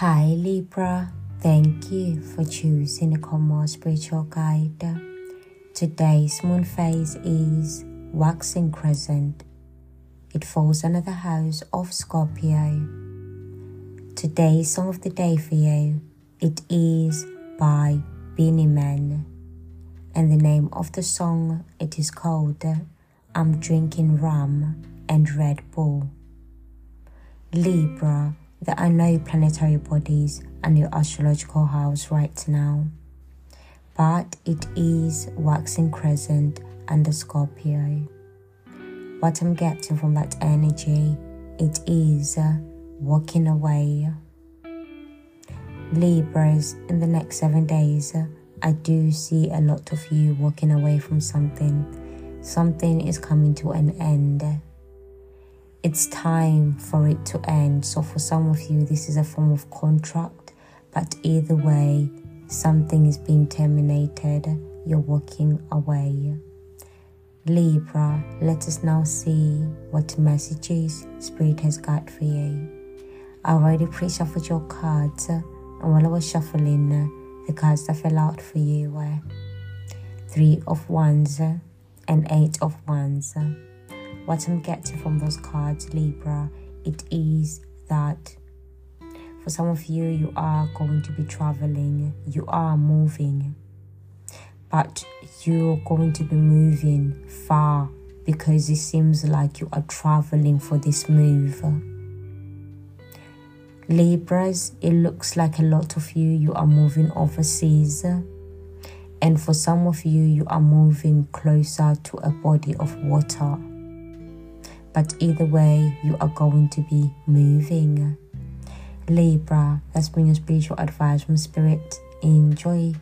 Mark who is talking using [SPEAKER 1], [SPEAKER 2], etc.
[SPEAKER 1] Hi Libra, thank you for choosing the Common Spiritual Guide. Today's moon phase is waxing crescent. It falls under the house of Scorpio. Today's song of the day for you, it is by Beenie Man. And the name of the song, it is called I'm Drinking Rum and Red Bull. Libra, there are no planetary bodies and your astrological house right now, but it is waxing crescent under Scorpio. What I'm getting from that energy, it is uh, walking away. Libras, in the next seven days, uh, I do see a lot of you walking away from something. Something is coming to an end it's time for it to end. So, for some of you, this is a form of contract, but either way, something is being terminated. You're walking away. Libra, let us now see what messages Spirit has got for you. I already pre shuffled your cards, and while I was shuffling, the cards that fell out for you were Three of Wands and Eight of Wands. What I'm getting from those cards, Libra, it is that for some of you, you are going to be traveling, you are moving, but you're going to be moving far because it seems like you are traveling for this move. Libras, it looks like a lot of you, you are moving overseas. And for some of you, you are moving closer to a body of water. But either way, you are going to be moving. Libra, that's your spiritual advice from Spirit. Enjoy.